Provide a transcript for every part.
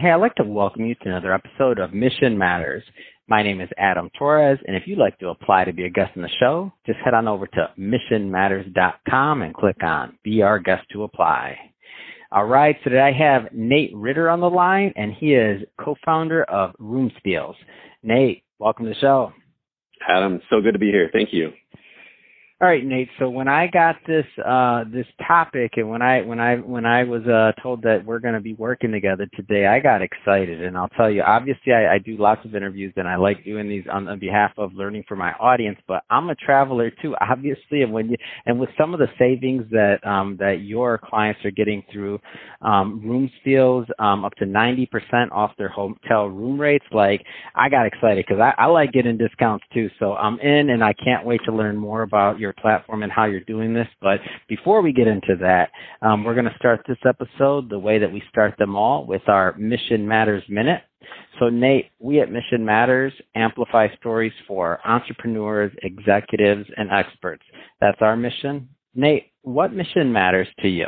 Hey, I'd like to welcome you to another episode of Mission Matters. My name is Adam Torres, and if you'd like to apply to be a guest on the show, just head on over to missionmatters.com and click on Be Our Guest to Apply. All right, so today I have Nate Ritter on the line, and he is co-founder of Room Steals. Nate, welcome to the show. Adam, so good to be here. Thank you. All right, Nate. So when I got this uh, this topic, and when I when I when I was uh, told that we're going to be working together today, I got excited. And I'll tell you, obviously, I, I do lots of interviews, and I like doing these on, on behalf of learning for my audience. But I'm a traveler too, obviously. And when you and with some of the savings that um, that your clients are getting through um, room steals, um, up to 90% off their hotel room rates, like I got excited because I, I like getting discounts too. So I'm in, and I can't wait to learn more about your your platform and how you're doing this. But before we get into that, um, we're going to start this episode the way that we start them all with our Mission Matters Minute. So, Nate, we at Mission Matters amplify stories for entrepreneurs, executives, and experts. That's our mission. Nate, what mission matters to you?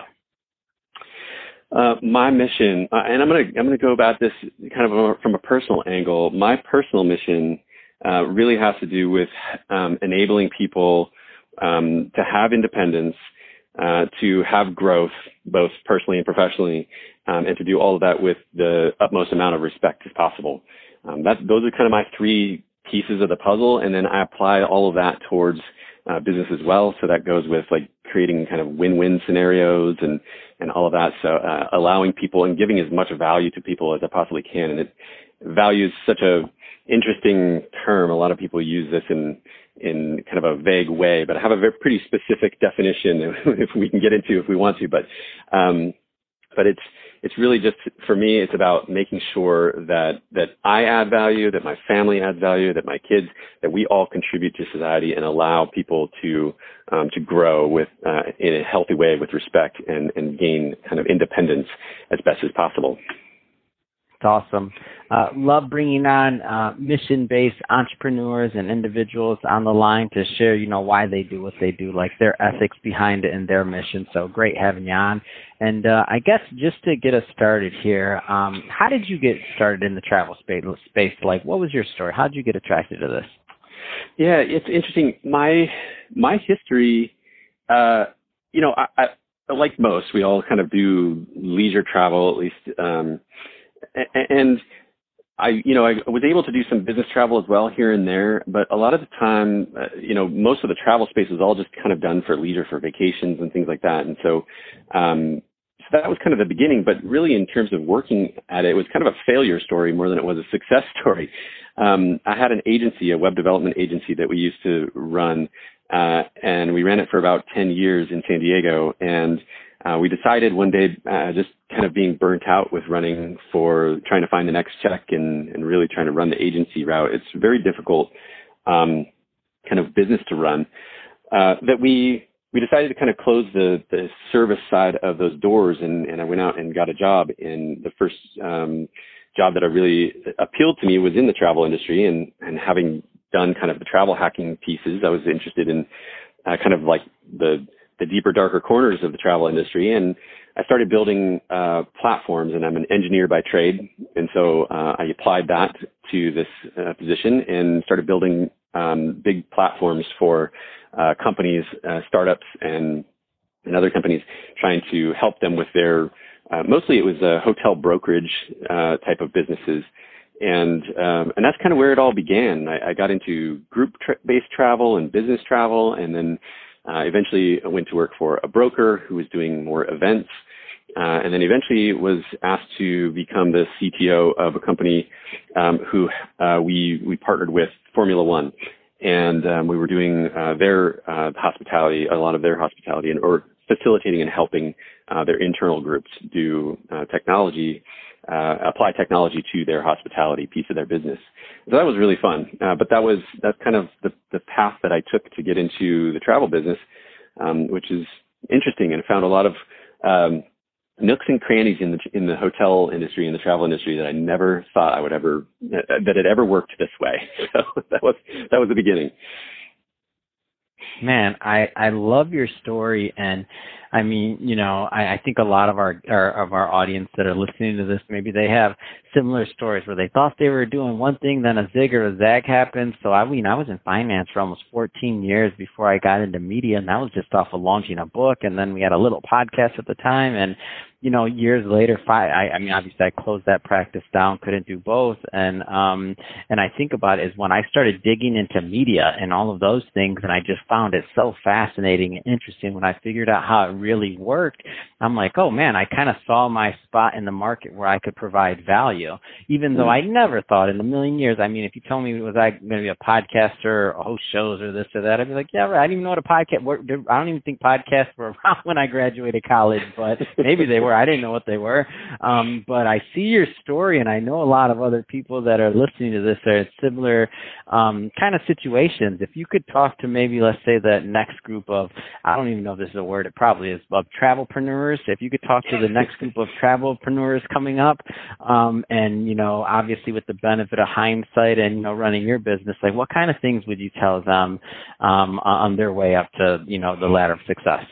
Uh, my mission, uh, and I'm gonna I'm gonna go about this kind of a, from a personal angle. My personal mission uh, really has to do with um, enabling people um, to have independence, uh, to have growth, both personally and professionally, um, and to do all of that with the utmost amount of respect as possible. Um, that, those are kind of my three pieces of the puzzle, and then I apply all of that towards uh, business as well. So that goes with like creating kind of win-win scenarios and and all of that. So uh, allowing people and giving as much value to people as I possibly can. And it value is such a interesting term. A lot of people use this in in kind of a vague way, but I have a very pretty specific definition if we can get into if we want to. But um, but it's it's really just for me. It's about making sure that that I add value, that my family adds value, that my kids, that we all contribute to society and allow people to um, to grow with uh, in a healthy way with respect and and gain kind of independence as best as possible. Awesome. Uh, love bringing on uh, mission-based entrepreneurs and individuals on the line to share, you know, why they do what they do, like their ethics behind it and their mission. So great having you on. And uh, I guess just to get us started here, um, how did you get started in the travel space? Space, like, what was your story? How did you get attracted to this? Yeah, it's interesting. My my history, uh, you know, I, I like most, we all kind of do leisure travel, at least. Um, and I, you know, I was able to do some business travel as well here and there, but a lot of the time, uh, you know, most of the travel space was all just kind of done for leisure, for vacations and things like that. And so, um, so that was kind of the beginning, but really in terms of working at it, it was kind of a failure story more than it was a success story. Um, I had an agency, a web development agency that we used to run, uh, and we ran it for about 10 years in San Diego. And uh, we decided one day, uh, just kind of being burnt out with running for trying to find the next check and, and really trying to run the agency route. It's very difficult um, kind of business to run. Uh, that we we decided to kind of close the the service side of those doors, and, and I went out and got a job. And the first um, job that I really appealed to me was in the travel industry, and and having done kind of the travel hacking pieces, I was interested in uh, kind of like the the deeper, darker corners of the travel industry. And I started building uh, platforms, and I'm an engineer by trade. And so uh, I applied that to this uh, position and started building um, big platforms for uh, companies, uh, startups, and and other companies, trying to help them with their. Uh, mostly, it was a hotel brokerage type of businesses and um, and that's kind of where it all began. I, I got into group-based travel and business travel, and then uh, eventually went to work for a broker who was doing more events. Uh, and then eventually was asked to become the CTO of a company um, who uh, we we partnered with Formula One, and um, we were doing uh, their uh, hospitality, a lot of their hospitality, and or facilitating and helping uh, their internal groups do technology uh, apply technology to their hospitality piece of their business. So that was really fun. Uh, but that was that's kind of the the path that I took to get into the travel business, um, which is interesting and found a lot of um, nooks and crannies in the in the hotel industry and the travel industry that I never thought I would ever that it ever worked this way. So that was that was the beginning. Man, I I love your story and I mean, you know, I, I think a lot of our, our of our audience that are listening to this, maybe they have similar stories where they thought they were doing one thing, then a zig or a zag happened. So I mean, I was in finance for almost 14 years before I got into media, and that was just off of launching a book, and then we had a little podcast at the time, and you know, years later, five, I, I mean, obviously I closed that practice down, couldn't do both. And, um, and I think about it is when I started digging into media and all of those things, and I just found it so fascinating and interesting when I figured out how it really worked. I'm like, oh man, I kind of saw my spot in the market where I could provide value, even though I never thought in a million years. I mean, if you told me was I going to be a podcaster or host shows or this or that, I'd be like, yeah, right. I didn't even know what a podcast. I don't even think podcasts were around when I graduated college, but maybe they were were. I didn't know what they were. Um, but I see your story, and I know a lot of other people that are listening to this are in similar um, kind of situations. If you could talk to maybe, let's say, the next group of, I don't even know if this is a word, it probably is, of travelpreneurs. If you could talk to the next group of travelpreneurs coming up, um, and, you know, obviously with the benefit of hindsight and, you know, running your business, like what kind of things would you tell them um, on their way up to, you know, the ladder of success?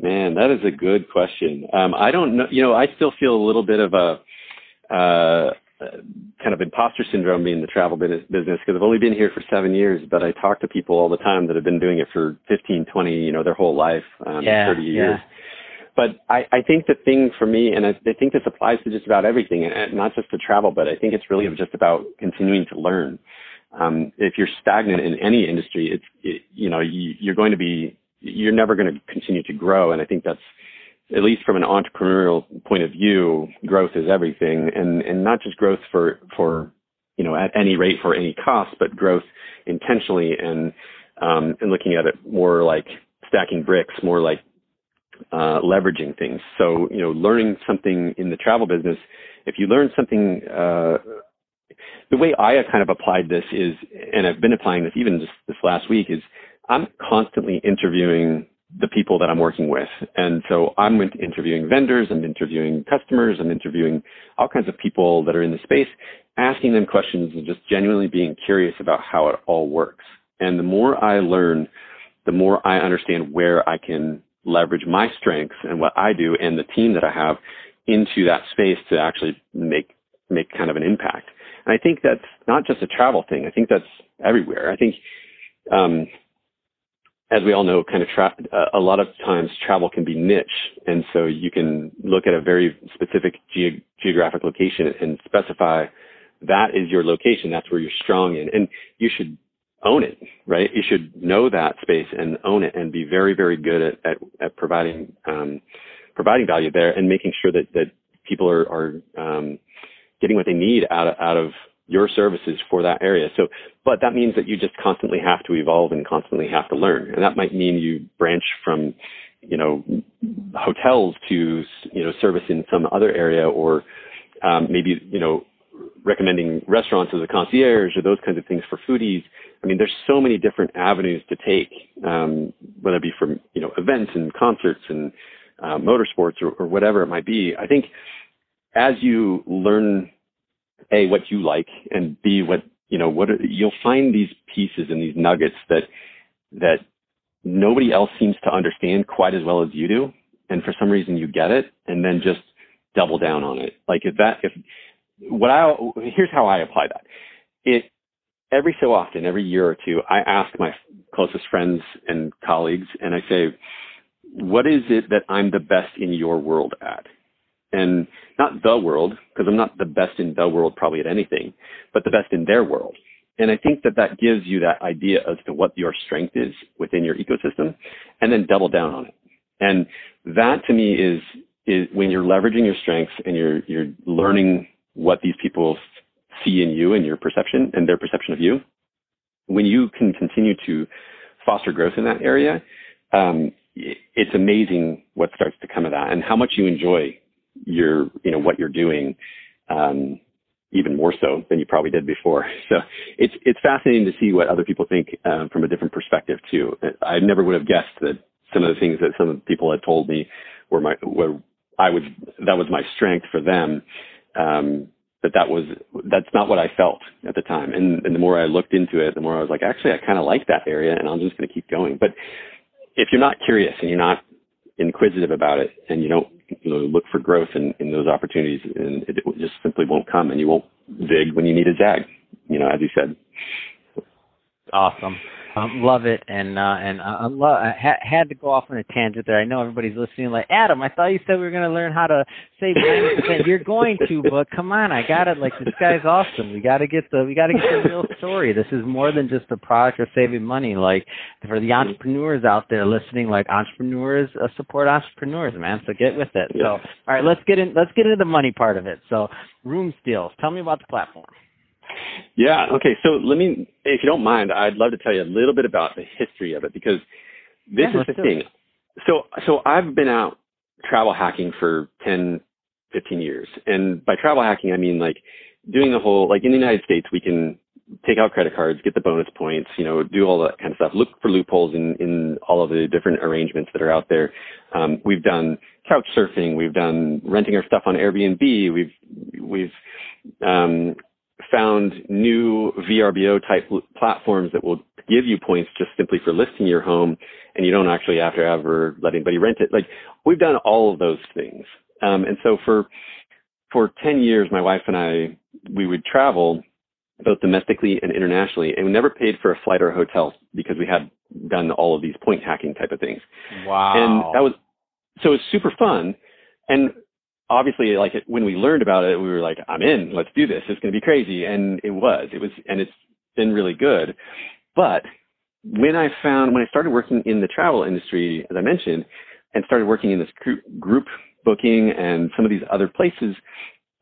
Man, that is a good question. Um, I don't know. You know, I still feel a little bit of a uh, kind of imposter syndrome being in the travel business because I've only been here for seven years, but I talk to people all the time that have been doing it for 15, 20, you know, their whole life, um, yeah, 30 years. Yeah. But I, I think the thing for me, and I, I think this applies to just about everything, and not just to travel, but I think it's really just about continuing to learn. Um, if you're stagnant in any industry, it's, it, you know, you, you're going to be you're never going to continue to grow. And I think that's, at least from an entrepreneurial point of view, growth is everything and, and not just growth for, for, you know, at any rate for any cost, but growth intentionally and, um, and looking at it more like stacking bricks, more like, uh, leveraging things. So, you know, learning something in the travel business, if you learn something, uh, the way I have kind of applied this is, and I've been applying this even just this last week is I'm constantly interviewing the people that I'm working with. And so I'm interviewing vendors, I'm interviewing customers, I'm interviewing all kinds of people that are in the space, asking them questions and just genuinely being curious about how it all works. And the more I learn, the more I understand where I can leverage my strengths and what I do and the team that I have into that space to actually make make kind of an impact. And I think that's not just a travel thing. I think that's everywhere. I think um, as we all know, kind of tra- a lot of times travel can be niche. And so you can look at a very specific ge- geographic location and specify that is your location. That's where you're strong in. And you should own it, right? You should know that space and own it and be very, very good at, at, at providing, um, providing value there and making sure that, that people are, are, um, getting what they need out of, out of your services for that area. So, but that means that you just constantly have to evolve and constantly have to learn. And that might mean you branch from, you know, hotels to, you know, service in some other area or, um, maybe, you know, recommending restaurants as a concierge or those kinds of things for foodies. I mean, there's so many different avenues to take, um, whether it be from, you know, events and concerts and, uh, motorsports or, or whatever it might be. I think as you learn a what you like and b what you know what are, you'll find these pieces and these nuggets that that nobody else seems to understand quite as well as you do and for some reason you get it and then just double down on it. Like if that if what i here's how i apply that. It every so often every year or two i ask my closest friends and colleagues and i say what is it that i'm the best in your world at and not the world, because I'm not the best in the world probably at anything, but the best in their world. And I think that that gives you that idea as to what your strength is within your ecosystem and then double down on it. And that to me is, is when you're leveraging your strengths and you're, you're learning what these people see in you and your perception and their perception of you. When you can continue to foster growth in that area, um, it's amazing what starts to come of that and how much you enjoy your, you know, what you're doing, um, even more so than you probably did before. So it's, it's fascinating to see what other people think, um, from a different perspective too. I never would have guessed that some of the things that some of the people had told me were my, were I was, that was my strength for them. Um, that that was, that's not what I felt at the time. And, and the more I looked into it, the more I was like, actually, I kind of like that area and I'm just going to keep going. But if you're not curious and you're not inquisitive about it and you don't you know, look for growth in, in those opportunities, and it, just simply won't come, and you won't zig when you need a zag. You know, as you said. Awesome. Um, love it, and uh, and I, love. I ha- had to go off on a tangent there. I know everybody's listening. Like Adam, I thought you said we were going to learn how to save ninety percent. You're going to, but come on, I got it. Like this guy's awesome. We got to get the we got to get the real story. This is more than just a product of saving money. Like for the entrepreneurs out there listening, like entrepreneurs uh, support entrepreneurs, man. So get with it. Yeah. So all right, let's get in. Let's get into the money part of it. So room steals. Tell me about the platform. Yeah. Okay. So let me, if you don't mind, I'd love to tell you a little bit about the history of it because this Yeah, is the thing. So, so I've been out travel hacking for 10, 15 years. And by travel hacking, I mean like doing the whole, like in the United States, we can take out credit cards, get the bonus points, you know, do all that kind of stuff, look for loopholes in, in all of the different arrangements that are out there. Um, we've done couch surfing. We've done renting our stuff on Airbnb. We've, we've, um, found new VRBO type platforms that will give you points just simply for listing your home and you don't actually have to ever let anybody rent it. Like we've done all of those things. Um, and so for, for 10 years, my wife and I, we would travel both domestically and internationally and we never paid for a flight or a hotel because we had done all of these point hacking type of things. Wow. And that was, so it was super fun. And obviously like when we learned about it, we were like, I'm in, let's do this. It's going to be crazy. And it was, it was, and it's been really good. But when I found, when I started working in the travel industry, as I mentioned, and started working in this group booking and some of these other places,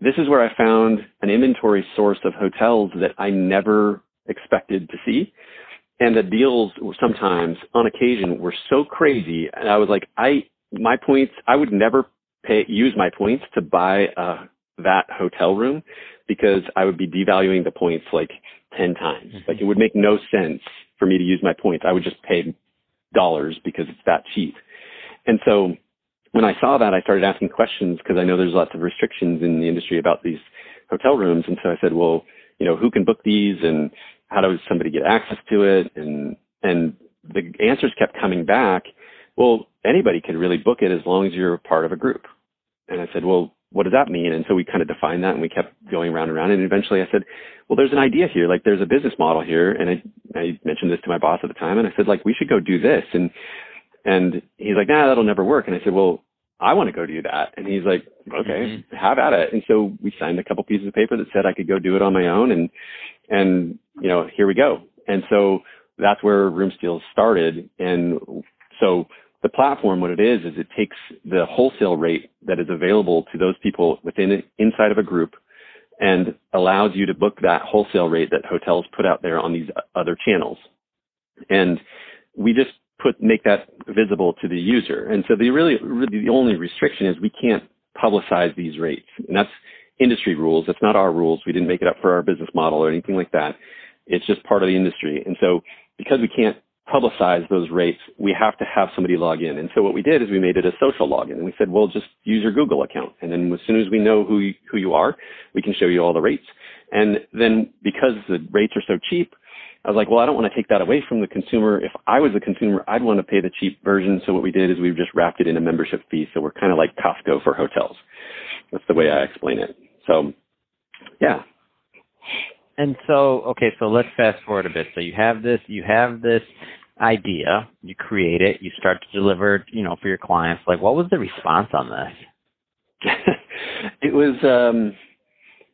this is where I found an inventory source of hotels that I never expected to see. And the deals were sometimes on occasion were so crazy. And I was like, I, my points, I would never pay, use my points to buy uh, that hotel room because I would be devaluing the points like 10 times. Mhm. Like it would make no sense for me to use my points. I would just pay dollars because it's that cheap. And so when I saw that, I started asking questions because I know there's lots of restrictions in the industry about these hotel rooms. And so I said, well, you know, who can book these and how does somebody get access to it? And, and the answers kept coming back. Well, anybody can really book it as long as you're part of a group. And I said, well, what does that mean? And so we kind of defined that and we kept going round and round. And eventually I said, well, there's an idea here. Like there's a business model here. And I, I mentioned this to my boss at the time and I said, like, we should go do this. And, and he's like, nah, that'll never work. And I said, well, I want to go do that. And he's like, okay, mm-hmm. have at it. And so we signed a couple pieces of paper that said I could go do it on my own. And, and, you know, here we go. And so that's where Room Steals started. And so the platform, what it is, is it takes the wholesale rate that is available to those people within inside of a group and allows you to book that wholesale rate that hotels put out there on these other channels. And we just put make that visible to the user. And so the really, really the only restriction is we can't publicize these rates. And that's industry rules. That's not our rules. We didn't make it up for our business model or anything like that. It's just part of the industry. And so because we can't publicize those rates, we have to have somebody log in. And so what we did is we made it a social login and we said, well, just use your Google account. And then as soon as we know who you, who you are, we can show you all the rates. And then because the rates are so cheap, I was like, well, I don't want to take that away from the consumer. If I was a consumer, I'd want to pay the cheap version. So what we did is we just wrapped it in a membership fee. So we're kind of like Costco for hotels. That's the way I explain it. So yeah. And so, okay, so let's fast forward a bit. So you have this, you have this idea, you create it, you start to deliver, you know, for your clients. Like, what was the response on this? it was, um,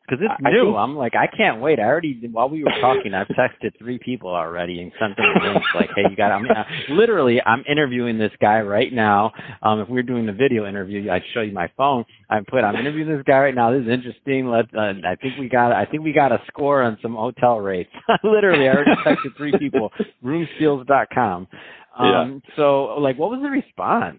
because it's I new. think- I'm like, I can't wait. I already, while we were talking, I've texted three people already and sent them links. Like, hey, you got. I mean, uh, literally, I'm interviewing this guy right now. Um, if we are doing the video interview, I'd show you my phone. I put, I'm interviewing this guy right now. This is interesting. Let, uh, I think we got, I think we got a score on some hotel rates. literally, I already texted three people. Roomsteals.com. Um, so, like, what was the response?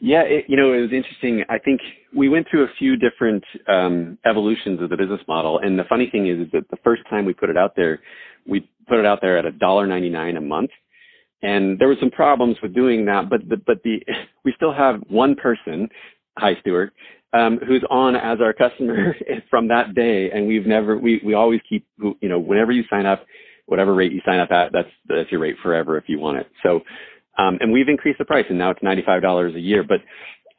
Yeah, it, you know, it was interesting. I think we went through a few different um, evolutions of the business model, and the funny thing is, that the first time we put it out there, we put it out there at a dollar ninety nine a month, and there were some problems with doing that. But the, but the we still have one person, hi Stuart, um, who's on as our customer from that day, and we've never we we always keep you know whenever you sign up, whatever rate you sign up at, that's that's your rate forever if you want it. So Um, and we've increased the price and now it's $95 a year. But,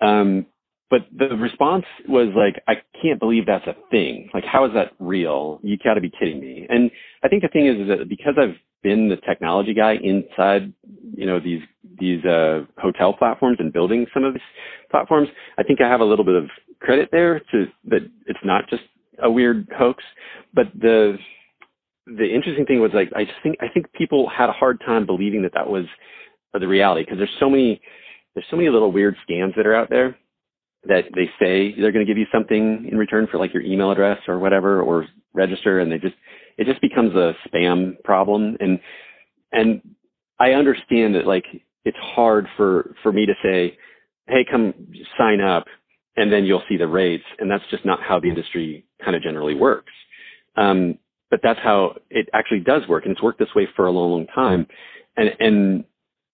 um, but the response was like, I can't believe that's a thing. Like, how is that real? You gotta be kidding me. And I think the thing is, is that because I've been the technology guy inside, you know, these, these, uh, hotel platforms and building some of these platforms, I think I have a little bit of credit there to that it's not just a weird hoax. But the, the interesting thing was like, I just think, I think people had a hard time believing that that was the reality because there's so many, there's so many little weird scams that are out there that they say they're going to give you something in return for like your email address or whatever or register and they just it just becomes a spam problem. And and I understand that like it's hard for for me to say hey come sign up and then you'll see the rates and that's just not how the industry kind of generally works. Um, but that's how it actually does work and it's worked this way for a long long time. And and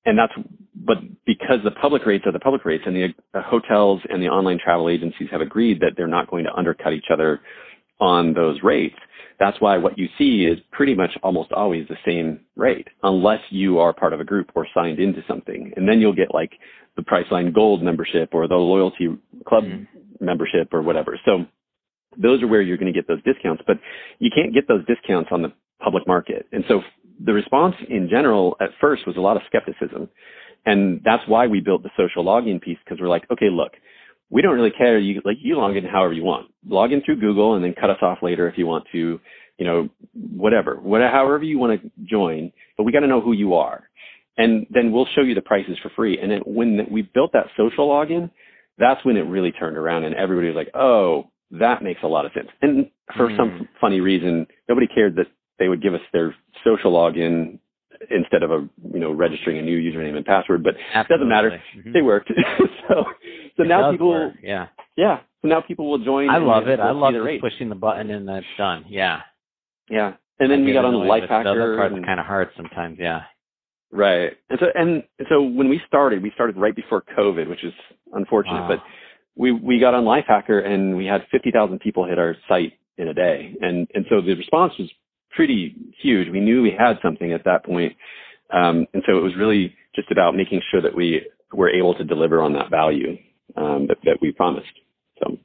and that's but because the public rates are the public rates and the, the hotels and the online travel agencies have agreed that they're not going to undercut each other on those rates that's why what you see is pretty much almost always the same rate unless you are part of a group or signed into something. And then you'll get like the priceline gold membership or the loyalty club mm-hmm. membership or whatever. So those are where you're going to get those discounts but you can't get those discounts on the public market. And so the response in general at first was a lot of skepticism. And that's why we built the social login piece because we're like, okay, look, we don't really care. You like you log in however you want. Log in through Google and then cut us off later if you want to, you know, whatever, whatever, however you want to join. But we got to know who you are, and then we'll show you the prices for free. And then when we built that social login, that's when it really turned around, and everybody was like, oh, that makes a lot of sense. And for mm. some funny reason, nobody cared that they would give us their social login instead of a you know registering a new username and password. But Absolutely. it doesn't matter. Mm-hmm. They worked. so so it now people work. yeah yeah. So now people will join. I love it. I love just pushing the button and that's done. Yeah. Yeah. And then we got on the Lifehacker. The other part's kind of hard sometimes. Yeah. Right. And so and so when we started, we started right before COVID, which is unfortunate, wow. but we we got on Lifehacker and we had 50,000 people hit our site in a day. And and so the response was pretty huge. We knew we had something at that point. Um, and so it was really just about making sure that we were able to deliver on that value um, that, that we promised. So.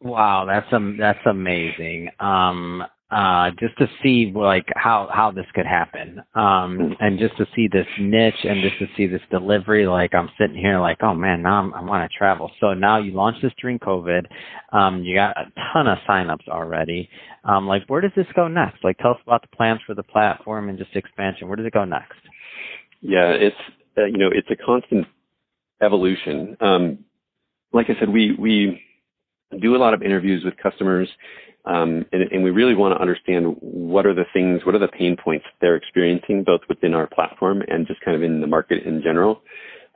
Wow, that's um, that's amazing. Um, uh, just to see like how how this could happen, um, hmm. and just to see this niche and just to see this delivery. Like I'm sitting here, like, oh man, now I'm, i want to travel. So now you launched this during COVID. Um, you got a ton of signups already. Um, like, where does this go next? Like, tell us about the plans for the platform and just expansion. Where does it go next? Yeah, it's uh, you know it's a constant evolution. Um, like I said, we we do a lot of interviews with customers um, and, and, we really want to understand what are the things, what are the pain points they're experiencing, both within our platform and just kind of in the market in general.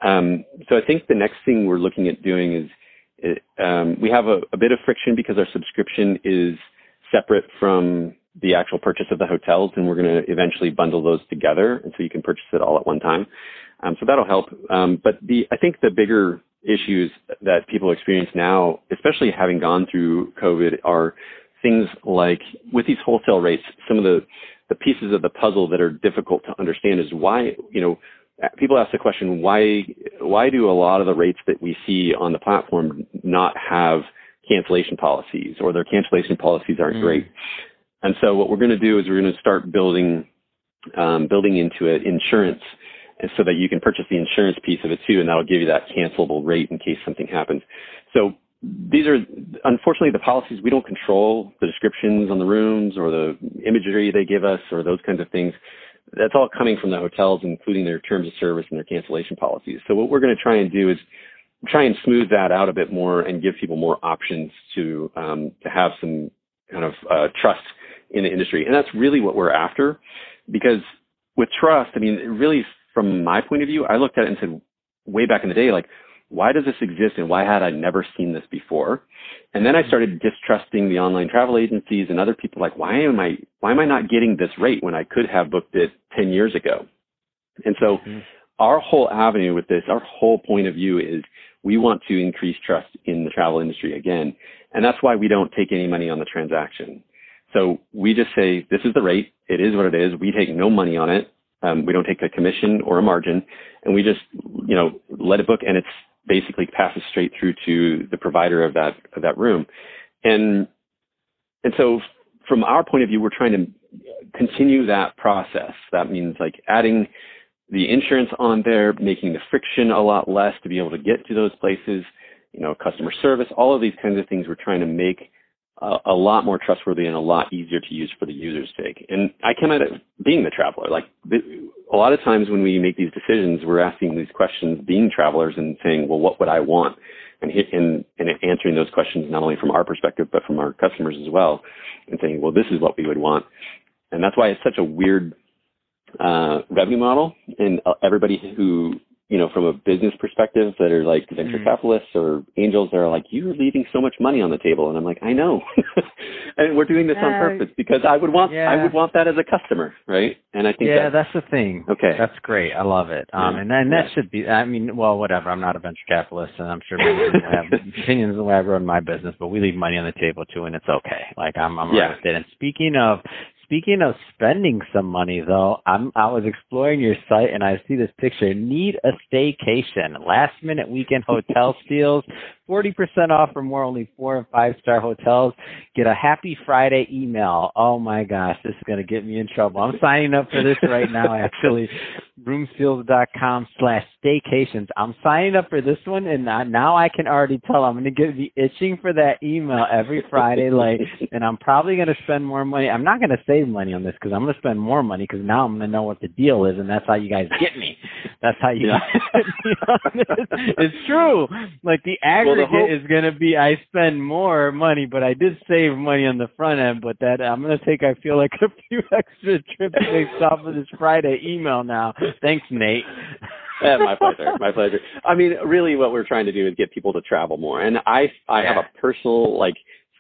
Um, so I think the next thing we're looking at doing is it, um, we have a, a, bit of friction because our subscription is separate from the actual purchase of the hotels, and we're going to eventually bundle those together, and so you can purchase it all at one time. Um, so that'll help. Um, but the I think the bigger issues that people experience now, especially having gone through COVID, are things like with these wholesale rates, some of the, the pieces of the puzzle that are difficult to understand is why, you know, people ask the question, why, why do a lot of the rates that we see on the platform not have cancellation policies or their cancellation policies aren't mm. great? And so what we're going to do is we're going to start building, um, building into it insurance and so that you can purchase the insurance piece of it too, and that'll give you that cancelable rate in case something happens. So these are unfortunately the policies we don't control the descriptions on the rooms or the imagery they give us or those kinds of things that's all coming from the hotels including their terms of service and their cancellation policies so what we're going to try and do is try and smooth that out a bit more and give people more options to um, to have some kind of uh, trust in the industry and that's really what we're after because with trust i mean really from my point of view i looked at it and said way back in the day like why does this exist and why had I never seen this before? And then I started distrusting the online travel agencies and other people like, why am I, why am I not getting this rate when I could have booked it 10 years ago? And so mm-hmm. our whole avenue with this, our whole point of view is we want to increase trust in the travel industry again. And that's why we don't take any money on the transaction. So we just say, this is the rate. It is what it is. We take no money on it. Um, we don't take a commission or a margin, and we just you know let it book, and it's basically passes straight through to the provider of that of that room, and and so from our point of view, we're trying to continue that process. That means like adding the insurance on there, making the friction a lot less to be able to get to those places, you know, customer service, all of these kinds of things we're trying to make a, a lot more trustworthy and a lot easier to use for the user's sake. And I come at it being the traveler. Like a lot of times when we make these decisions, we're asking these questions being travelers and saying, well, what would I want? And, and, and answering those questions not only from our perspective, but from our customers as well and saying, well, this is what we would want. And that's why it's such a weird uh, revenue model. And uh, everybody who you know, from a business perspective that are like venture mm. capitalists or angels that are like, you're leaving so much money on the table. And I'm like, I know. and we're doing this uh, on purpose because I would want, yeah. I would want that as a customer. Right. And I think Yeah, that's, that's the thing. Okay. That's great. I love it. Um, yeah. and, and that yeah. should be, I mean, well, whatever. I'm not a venture capitalist and I'm sure many people have opinions of the way I run my business, but we leave money on the table too and it's okay. Like I'm, I'm yeah. with it. And speaking of Speaking of spending some money, though, I'm I was exploring your site and I see this picture. Need a staycation, last minute weekend hotel steals, forty percent off for more only four and five star hotels. Get a Happy Friday email. Oh my gosh, this is gonna get me in trouble. I'm signing up for this right now. Actually, roomsteals.com slash staycations. I'm signing up for this one, and now I can already tell I'm gonna get be itching for that email every Friday. Like, and I'm probably gonna spend more money. I'm not gonna save money on this because I'm going to spend more money because now I'm going to know what the deal is, and that's how you guys get me. That's how you. guys get me it's true. Like the well, the whole... is going to be I spend more money, but I did save money on the front end. But that I'm going to take I feel like a few extra trips based off of this Friday email now. Thanks, Nate. yeah, my pleasure. My pleasure. I mean, really, what we're trying to do is get people to travel more, and I I yeah. have a personal like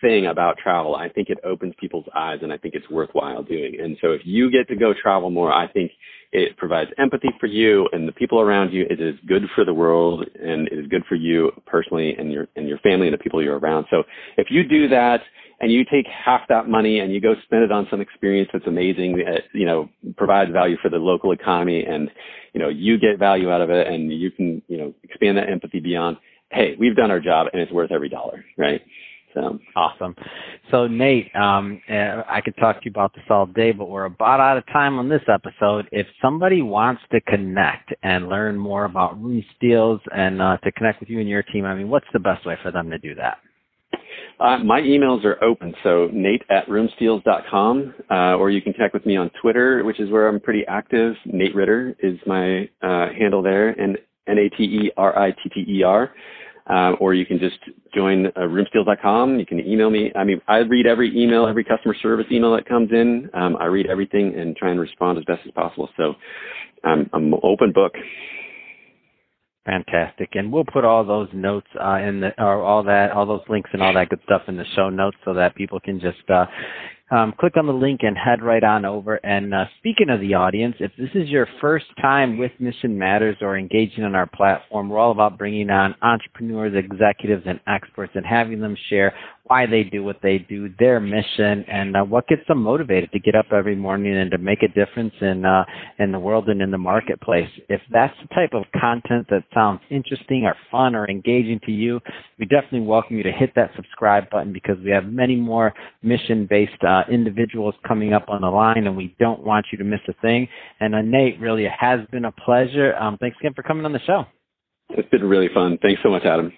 thing about travel. I think it opens people's eyes and I think it's worthwhile doing. And so if you get to go travel more, I think it provides empathy for you and the people around you. It is good for the world and it is good for you personally and your and your family and the people you're around. So if you do that and you take half that money and you go spend it on some experience that's amazing, that, you know, provides value for the local economy and, you know, you get value out of it and you can, you know, expand that empathy beyond, hey, we've done our job and it's worth every dollar, right? So awesome. So Nate, um, uh, I could talk to you about this all day, but we're about out of time on this episode. If somebody wants to connect and learn more about Room Steals and uh, to connect with you and your team, I mean, what's the best way for them to do that? Uh, my emails are open, so nate at roomsteals.com, uh, or you can connect with me on Twitter, which is where I'm pretty active. Nate Ritter is my uh, handle there, and N-A-T-E-R-I-T-T-E-R. Uh, or you can just join uh, roomsteals.com. You can email me. I mean, I read every email, every customer service email that comes in. Um, I read everything and try and respond as best as possible. So um, I'm open book. Fantastic, and we'll put all those notes uh, in the, or all that, all those links and all that good stuff in the show notes, so that people can just uh, um, click on the link and head right on over. And uh, speaking of the audience, if this is your first time with Mission Matters or engaging on our platform, we're all about bringing on entrepreneurs, executives, and experts and having them share why they do what they do, their mission, and uh, what gets them motivated to get up every morning and to make a difference in uh, in the world and in the marketplace. If that's the type of content that sounds interesting or fun or engaging to you, we definitely welcome you to hit that subscribe button because we have many more mission-based uh, individuals coming up on the line, and we don't want you to miss a thing. And uh, Nate, really, it has been a pleasure. Um, thanks again for coming on the show. It's been really fun. Thanks so much, Adam.